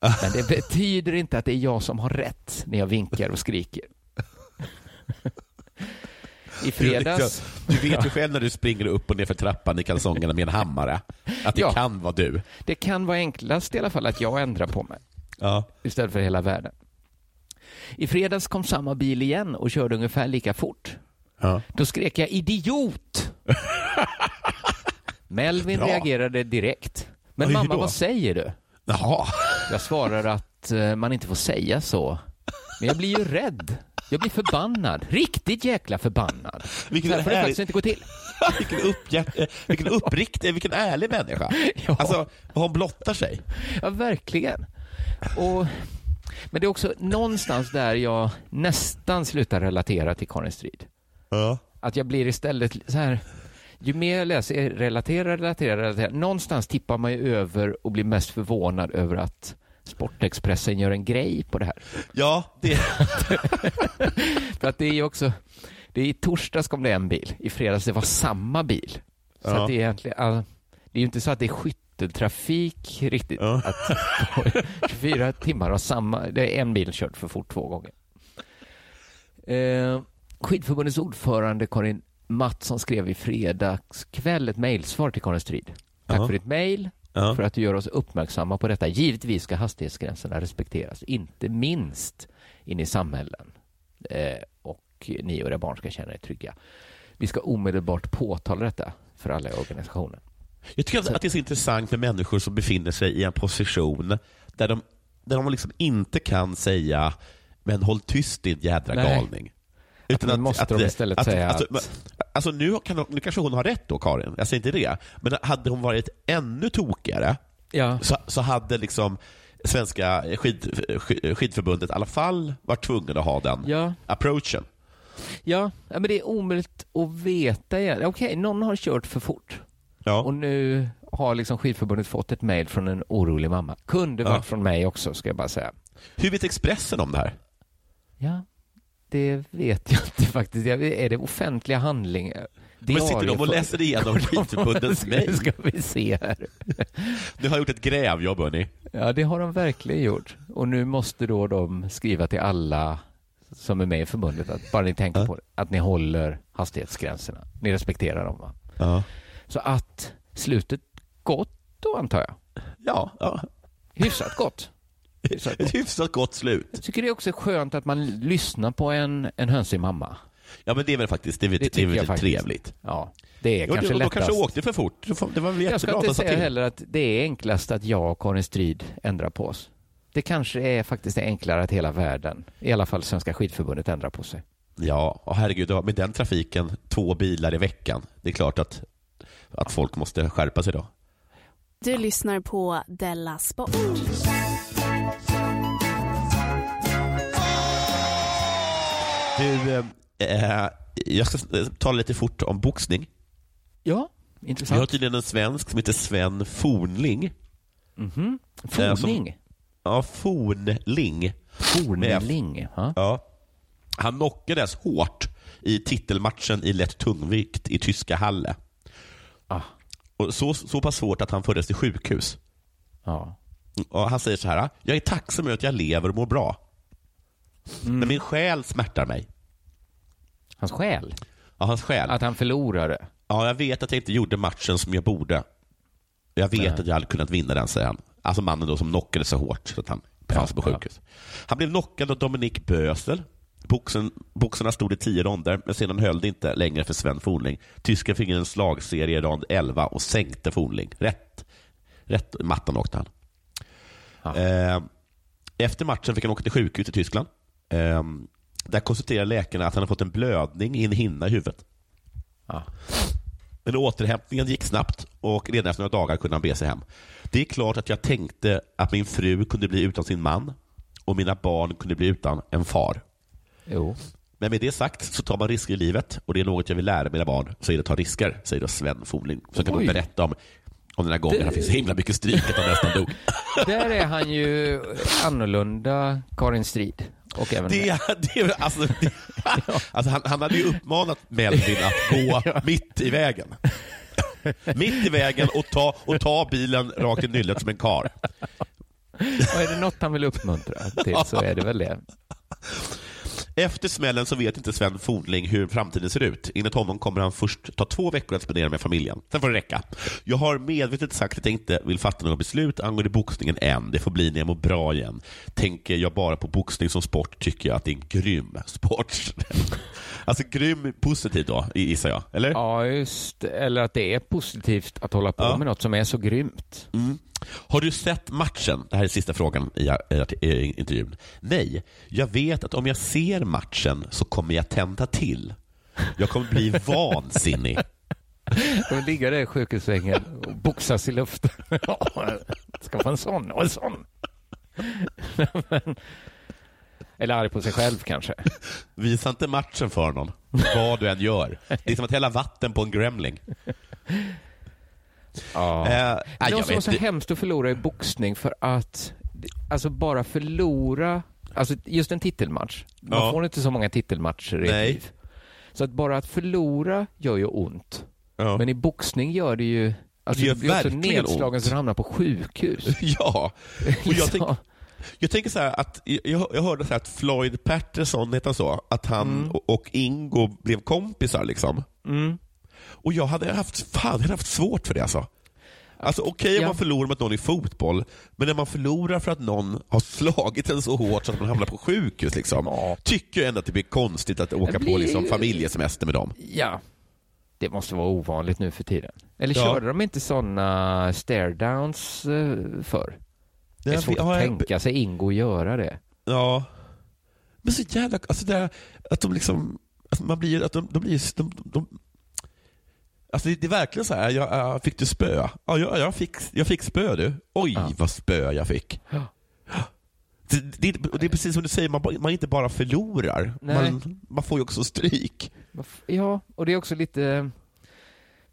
Men det betyder inte att det är jag som har rätt när jag vinkar och skriker. (laughs) I fredags... Du, du vet ju själv när du springer upp och ner för trappan i kalsongerna med en hammare, att det Ja. kan vara du. Det kan vara enklast i alla fall att jag ändrar på mig Ja. istället för hela världen. I fredags kom samma bil igen och körde ungefär lika fort. Ja. Då skrek jag idiot. (laughs) Melvin Bra. reagerade direkt. Men Oj, mamma, då? vad säger du? Jaha. Jag svarar att eh, man inte får säga så. Men jag blir ju rädd. Jag blir förbannad. Riktigt jäkla förbannad. Vilken så här får det faktiskt inte gå till. (laughs) vilken, eh, vilken uppriktig, vilken ärlig människa. (laughs) Ja. Alltså, hon blottar sig. Ja, verkligen. Och, men det är också någonstans där jag nästan slutar relatera till Karin Strid. Ja. Att jag blir istället så här, ju mer jag läser relatera, relatera, relatera, någonstans tippar man ju över och blir mest förvånad över att Sportexpressen gör en grej på det här. Ja, det... (laughs) För att det är ju också, det är i torsdags kom det en bil, i fredags det var samma bil. Så Ja. att det är egentligen, ja, det är ju inte så att det är skytteltrafik riktigt. Ja. Att (laughs) på 24 timmar har samma, det är en bil kört för fort två gånger. Eh, Skidförbundets ordförande Karin Mattsson skrev i fredags kväll ett mejlsvar till Karin Strid. Tack Ja. för ditt mejl, för att du gör oss uppmärksamma på detta. Givetvis ska hastighetsgränserna respekteras, inte minst in i samhällen. Eh, och ni och era barn ska känna er trygga. Vi ska omedelbart påtala detta för alla i organisationen. Jag tycker att, att det är så intressant med människor som befinner sig i en position där de, där de liksom inte kan säga men håll tyst din jädra Nej. galning. Att nu måste de istället säga alltså, att- men- alltså nu, kan, nu kanske hon har rätt då, Karin. Jag säger inte det. Men hade hon varit ännu tokigare Ja. så, så hade liksom Svenska skid, skid, skidförbundet i alla fall varit tvungen att ha den Ja. approachen. Ja, ja, men det är omöjligt att veta. Okej, någon har kört för fort. Ja. Och nu har liksom skidförbundet fått ett mejl från en orolig mamma. Kunde Ja. varit från mig också, ska jag bara säga. Hur vet Expressen om det här? Ja, det vet jag inte faktiskt. Är det offentliga handlingar? Men sitter de och läser igenom (laughs) skidförbundets mejl? ska vi se här. (laughs) Ni har gjort ett grävjobb, hörni. Ja, det har de verkligen gjort. Och nu måste då de skriva till alla som är med i förbundet att bara ni tänker på det, att ni håller hastighetsgränserna. Ni respekterar dem. Va? Ja. Så att slutet gott då antar jag. Ja, ja. Hyfsat gott. Hyfsat Ett gott. (laughs) hyfsat gott slut. Jag tycker det är också skönt att man lyssnar på en, en hönsig mamma. Ja, men det är väl faktiskt det är, Det det är väl jag trevligt. Ja, det är Jo, kanske de, de lättast. kanske åkte för fort. Det Det var väl Jag jättebra ska att inte de säga till. heller att det är enklast att jag och Karin Strid ändrar på oss. Det kanske är faktiskt enklare att hela världen, i alla fall Svenska skidförbundet, ändrar på sig. Ja, och herregud, med den trafiken, två bilar i veckan. Det är klart att, att folk måste skärpa sig då. Du lyssnar på Della Sport. Du, eh, jag ska eh, tala lite fort om boxning. Ja, Vi har intressant. tydligen en svensk som heter Sven Fornling. Mhm. Eh, som- Forning. Ja, Fornling. Fornling. Ja. Ja. Han knockades hårt i titelmatchen i lätt tungvikt i tyska Halle. Ah. Och så, så pass svårt att han fördes till sjukhus. Ja. Och han säger så här, jag är tacksam över att jag lever och mår bra. Mm. Men min själ smärtar mig. Hans själ? Ja, hans själ. Att han förlorade? Ja, jag vet att jag inte gjorde matchen som jag borde. Jag vet Nej. att jag hade kunnat vinna den, säger han. Alltså mannen då som knockade så hårt så att han befann sig på ja. sjukhus. Han blev knockad av Dominik Bösel. Boxen, boxarna stod i tio ronder, men sedan höll det inte längre för Sven Fornling. Tysken fick en slagserie i rond 11 och sänkte Fornling. Rätt, rätt mattan åkte han. Eh, efter matchen fick han åka till sjukhus i Tyskland. Eh, där konstaterade läkarna att han hade fått en blödning i en hinna i huvudet. Men återhämtningen gick snabbt och redan efter några dagar kunde han be sig hem. Det är klart att jag tänkte att min fru kunde bli utan sin man och mina barn kunde bli utan en far. Jo. Men med det sagt så tar man risker i livet och det är något jag vill lära mina barn, så är det att ta risker, säger då Sven Fornling. Så kan du berätta om, om den här gången Det- han fick så himla mycket stryk att han nästan dog. (laughs) Där är han ju annorlunda Karin Strid. Och även Det, det, alltså, det, (laughs) alltså han, han hade ju uppmanat Melvin att gå (laughs) mitt i vägen. mitt i vägen och ta, och ta bilen rakt i nyllet som en kar. Och är det något han vill uppmuntra till så är det väl det. Efter smällen så vet inte Sven Fornling hur framtiden ser ut. Enligt honom kommer han först ta två veckor att spendera med familjen. Sen får det räcka. Jag har medvetet sagt att jag inte vill fatta några beslut angående boxningen än. Det får bli när jag mår bra igen. Tänker jag bara på boxning som sport tycker jag att det är en grym sport alltså grym positivt då, gissar jag. Eller? Ja, just Eller att det är positivt att hålla på Ja. med något som är så grymt. Mm. Har du sett matchen? Det här är sista frågan i, i, intervjun. Nej, jag vet att om jag ser matchen så kommer jag tända till. Jag kommer bli (laughs) vansinnig. De ligger där i sjukhussängen och boxas i luften. (laughs) Ska få en sån och en sån. (laughs) Men- Eller arg på sig själv (laughs) kanske. Visa inte matchen för någon, vad du än gör. Det är som att hälla vatten på en gremling. Ja. Eh, det vara vet så inte. hemskt att förlora i boxning för att alltså bara förlora, alltså just en titelmatch. Man Ja. får inte så många titelmatcher i Nej. liv. Så att bara att förlora gör ju ont. Ja. Men i boxning gör det ju Alltså, Det gör du blir också nedslagen ont. så du hamnar på sjukhus. (laughs) Ja, och jag, (laughs) Liksom. Jag tänker så att jag, jag hörde så här att Floyd Patterson, heter så? Att han Mm. och, och Ingo blev kompisar liksom. Mm. Och jag hade haft, fan, jag hade haft svårt för det alltså. Alltså okej om Ja. man förlorar mot någon i fotboll, men när man förlorar för att någon har slagit en så hårt så att man hamnar på sjukhus, liksom, tycker jag ändå att det blir konstigt att åka Det på blir- liksom, familjesemester med dem. Ja, det måste vara ovanligt nu för tiden. Eller Ja. körde de inte sådana stare-downs eh, förr? Det är Ja, svårt ja, att tänka sig Ingo göra det. Ja. Men så jävla, alltså det, här- att de liksom, alltså man blir, att de, de blir, de, de, Alltså det, är verkligen så här, jag, jag fick du spö? Ja, jag, jag, fick, jag fick spö du. Oj, vad spö jag fick. Ja. Det, det, det är precis som du säger, man, man inte bara förlorar, man, man får ju också stryk. Ja, och det är också lite...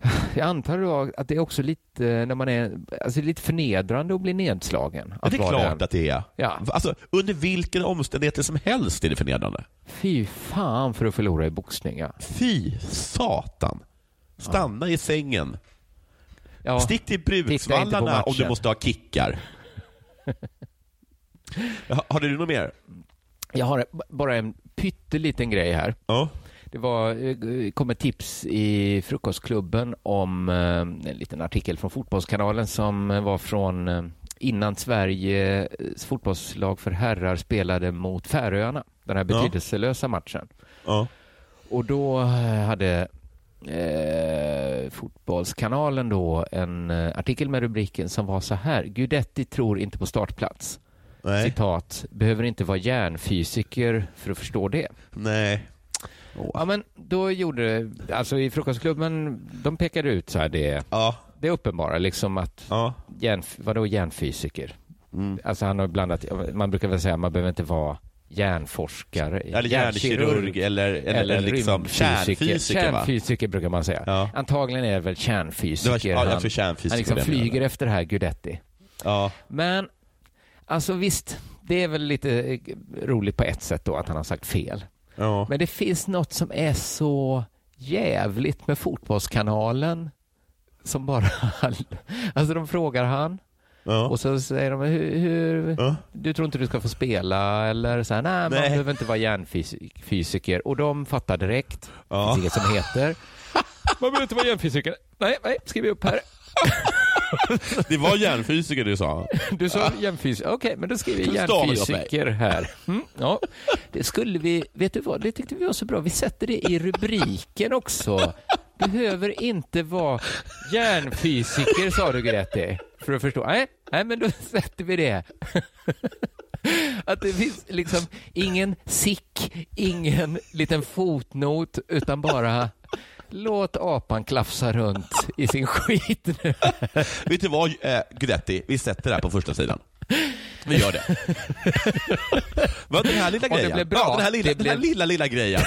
(sighs) Jag antar att det är också lite, när man är, alltså lite förnedrande att bli nedslagen. Ja, Att det är klart den. att det är. Ja. Alltså, under vilken omständigheter som helst är det förnedrande. Fy fan för att förlora i boxning, ja. Fy satan. Stanna i sängen. Ja, Stick till Bruksvallarna om du måste ha kickar. (laughs) Ja, Har du något mer? Jag har bara en pytteliten grej här. Ja. Det var, eh, kom ett tips i Frukostklubben om eh, en liten artikel från Fotbollskanalen som var från eh, innan Sveriges fotbollslag för herrar spelade mot Färöarna. Den här betydelselösa matchen. Ja. Och då hade eh, Fotbollskanalen då en artikel med rubriken som var så här. Gudetti tror inte på startplats. Nej. Citat. Behöver inte vara hjärnfysiker för att förstå det. Nej. Ja, men då gjorde, alltså i Frukostklubben, de pekade ut så här det, Ja. det uppenbara liksom att, Ja. hjärn, vadå hjärnfysiker? Mm. Alltså han har blandat, man brukar väl säga man behöver inte vara hjärnforskare, Eller hjärnkirurg eller, eller, eller liksom kärnfysiker. va? Kärnfysiker brukar man säga. Ja. Antagligen är det väl kärnfysiker. Det var- ja, han, kärnfysiker han liksom det flyger efter det här Gudetti. Ja. Men, alltså visst, det är väl lite eh, roligt på ett sätt då att han har sagt fel. Ja. Men det finns något som är så jävligt med Fotbollskanalen som bara... (laughs) Alltså de frågar han Ja. och så säger de hur, hur Ja. du tror inte du ska få spela eller så här, nej, man behöver inte vara hjärnfysiker och de fattar direkt. Det Ja. finns inget som heter. (laughs) Man behöver inte vara hjärnfysiker. Nej, nej, skriver upp här. (laughs) (laughs) Det var hjärnfysiker du sa. Du sa hjärnfysiker. Okej, men då skriver jag hjärnfysiker här. Mm, ja. Det skulle vi, vet du vad, det tyckte vi var så bra. Vi sätter det i rubriken också. Behöver inte vara hjärnfysiker, sa du Grete. För att förstå. Nej, nej men då sätter vi det. Att det finns liksom ingen sick, ingen liten fotnot, utan bara låt apan klafsa runt i sin skit nu. (laughs) Vet du vad, eh, Gudetti? Vi sätter det här på första sidan. Vi gör det. (laughs) Vad den här lilla Om det grejen, blev bra, ja, den, här lilla, det den här blev- lilla, lilla grejen,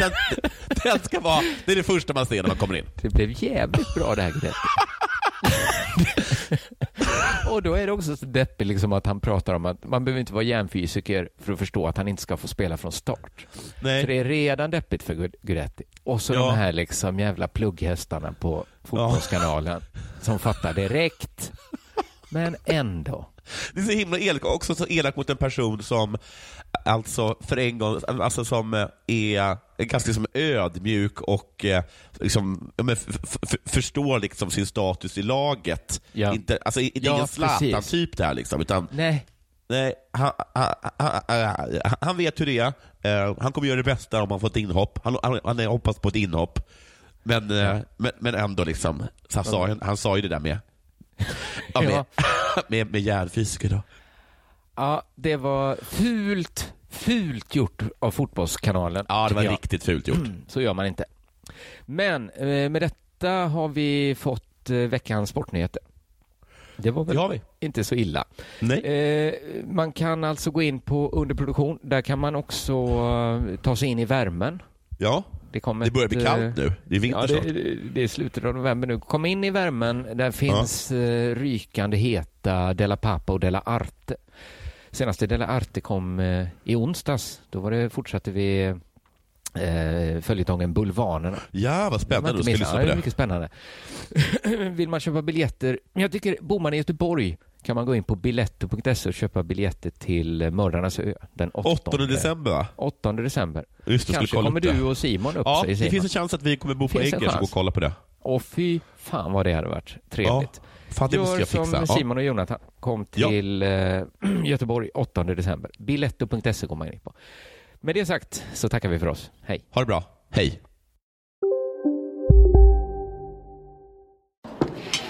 den, den, den ska vara, det är det första man ser när man kommer in. Det blev jävligt bra det här greppet. (laughs) och då är det också så deppigt liksom att han pratar om att man behöver inte vara hjärnfysiker för att förstå att han inte ska få spela från start. Nej. För det är redan deppigt för Gu- Guidetti. Och så Ja. de här liksom jävla plugghästarna på Fotbollskanalen som fattar direkt. Men ändå. Det är så himla elak, också så elak mot en person som alltså för en gång, alltså som eh, är ganska som ödmjuk och eh, liksom, förstår liksom sin status i laget. Ja. Inte, alltså, det är Ja, ingen. Zlatan-typ där liksom, utan Nej. Nej, han, han, han, han- vet hur det är. Eh, Han kommer göra det bästa om han får ett inhopp. Han, han, han hoppas på ett inhopp. Men, eh, men, men ändå, liksom, han, sa, han sa ju det där med, ja, (laughs) med, med, med hjärnfysiker. Då. Ja, det var fult, fult gjort av Fotbollskanalen. Ja, det var jag. riktigt fult gjort. Så gör man inte. Men eh, med detta har vi fått eh, veckans sportnyheter. Det var väl Det inte så illa. Nej. Eh, man kan alltså gå in på underproduktion. Där kan man också eh, ta sig in i värmen. Ja, Det, det börjar ett, bli kallt nu. Det är vinter Ja, snart. det, det är slutet av november nu. Kom in i värmen. Där finns eh, rykande heta Della Pappa och Della Arte. Senaste Della Arte kom eh, i onsdags. Då var det, fortsatte vi eh, följetongen Bulvanerna. Ja, vad spännande. Det inte ska lyssna på ja, det. är mycket spännande. (clears throat) Vill man köpa biljetter? Jag tycker, bor man i Göteborg kan man gå in på biletto.se och köpa biljetter till Mördarnas ö den 8, 8 december va? 8 december. Just det, Kanske kommer det. du och Simon upp, Ja, säger det Simon. finns en chans att vi kommer bo på Finns en Eggers och gå och kolla på det. Och fy fan vad det hade varit trevligt. Fan, det Gör fixa. som Ja. Simon och Jonathan. Kom Ja. till eh, (clears throat) Göteborg 8 december. Biletto.se går man in på. Med det sagt så tackar vi för oss. Hej. Ha det bra. Hej.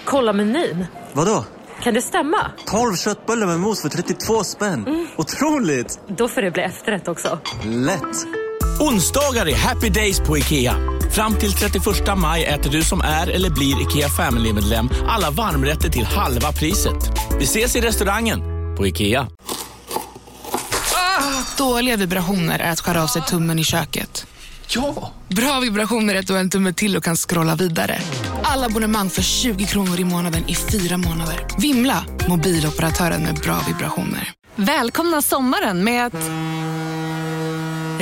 Kolla menyn. Vadå? Kan det stämma? 12 köttbullar med mos för 32 spänn. Otroligt! Då får det bli efterrätt också. Lätt! Onsdagar är happy days på IKEA. Fram till 31 maj äter du som är eller blir IKEA Family-medlem alla varmrätter till halva priset. Vi ses i restaurangen på IKEA. Dåliga vibrationer är att skära av sig tummen i köket. Ja! Bra vibrationer är att du har en tumme till och kan scrolla vidare. Alla abonnemang för 20 kronor i månaden i fyra månader. Vimla! Mobiloperatören med bra vibrationer. Välkomna sommaren med att...